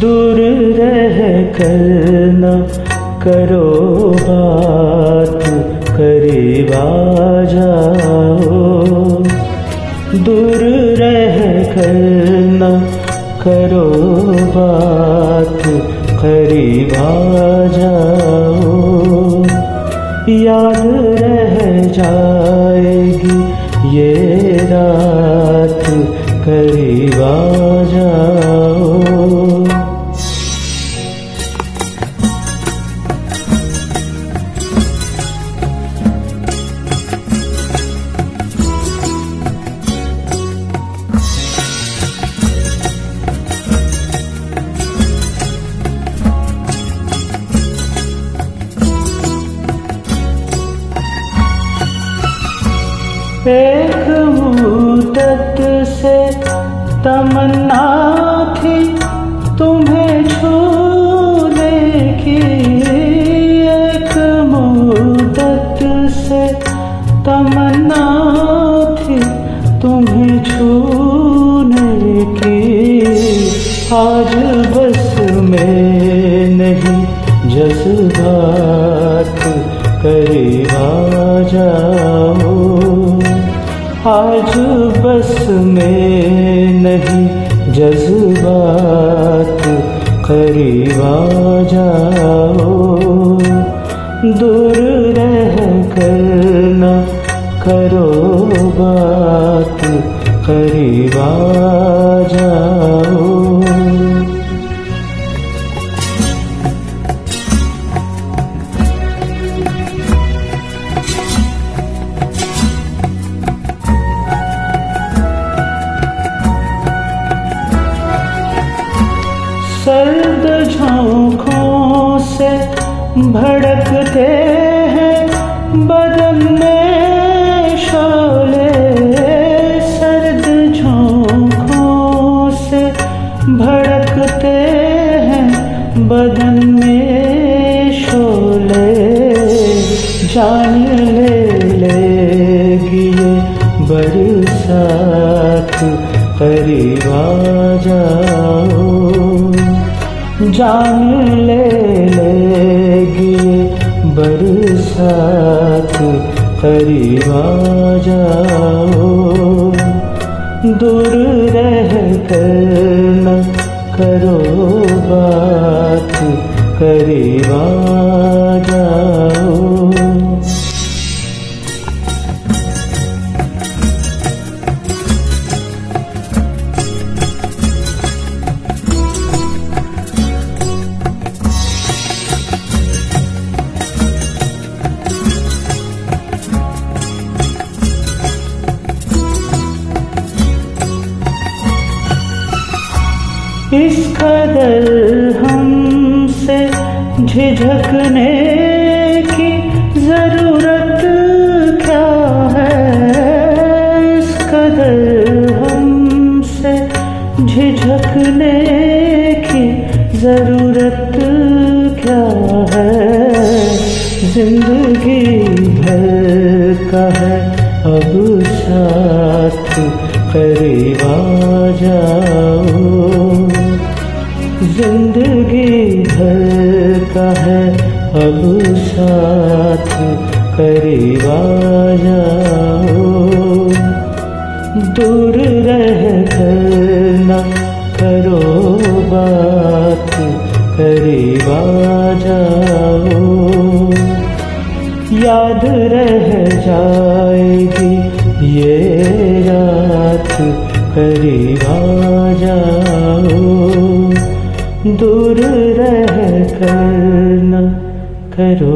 दूर रह कर न करो बात करीब जाओ। दूर रह कर न करो बात करीब जाओ। याद रह जाएगी ये रात, करीब जाओ। एक मुद्दत से तमन्ना थी तुम्हें छूने की। एक मुद्दत से तमन्ना थी तुम्हें छूने की। आज बस में नहीं, जज्बात करीब आ जाओ आज बस में नहीं आ जाओ। दूर रह कर न करो बात करीब आ भड़कते हैं बदन में शोले, सर्द झोंकों से भड़कते हैं बदन में शोले। जान ले लेगी बरसात, करीब आ जाओ। जान ले लेगी, बरसात करीब जाओ। दूर रह कर न करो बात, करीब आ जाओ। इस कदर हमसे झिझकने की ज़रूरत क्या है? इस कदर हमसे झिझकने की ज़रूरत क्या है? ज़िंदगी भर का है, अब साथ करीब आ जाओ। ज़िंदगी भर का है अब साथ करीब जाओ दूर रह कर करो बात, करीब जाओ याद रह जाएगी ये रात, करीब दूर रह कर न करो बात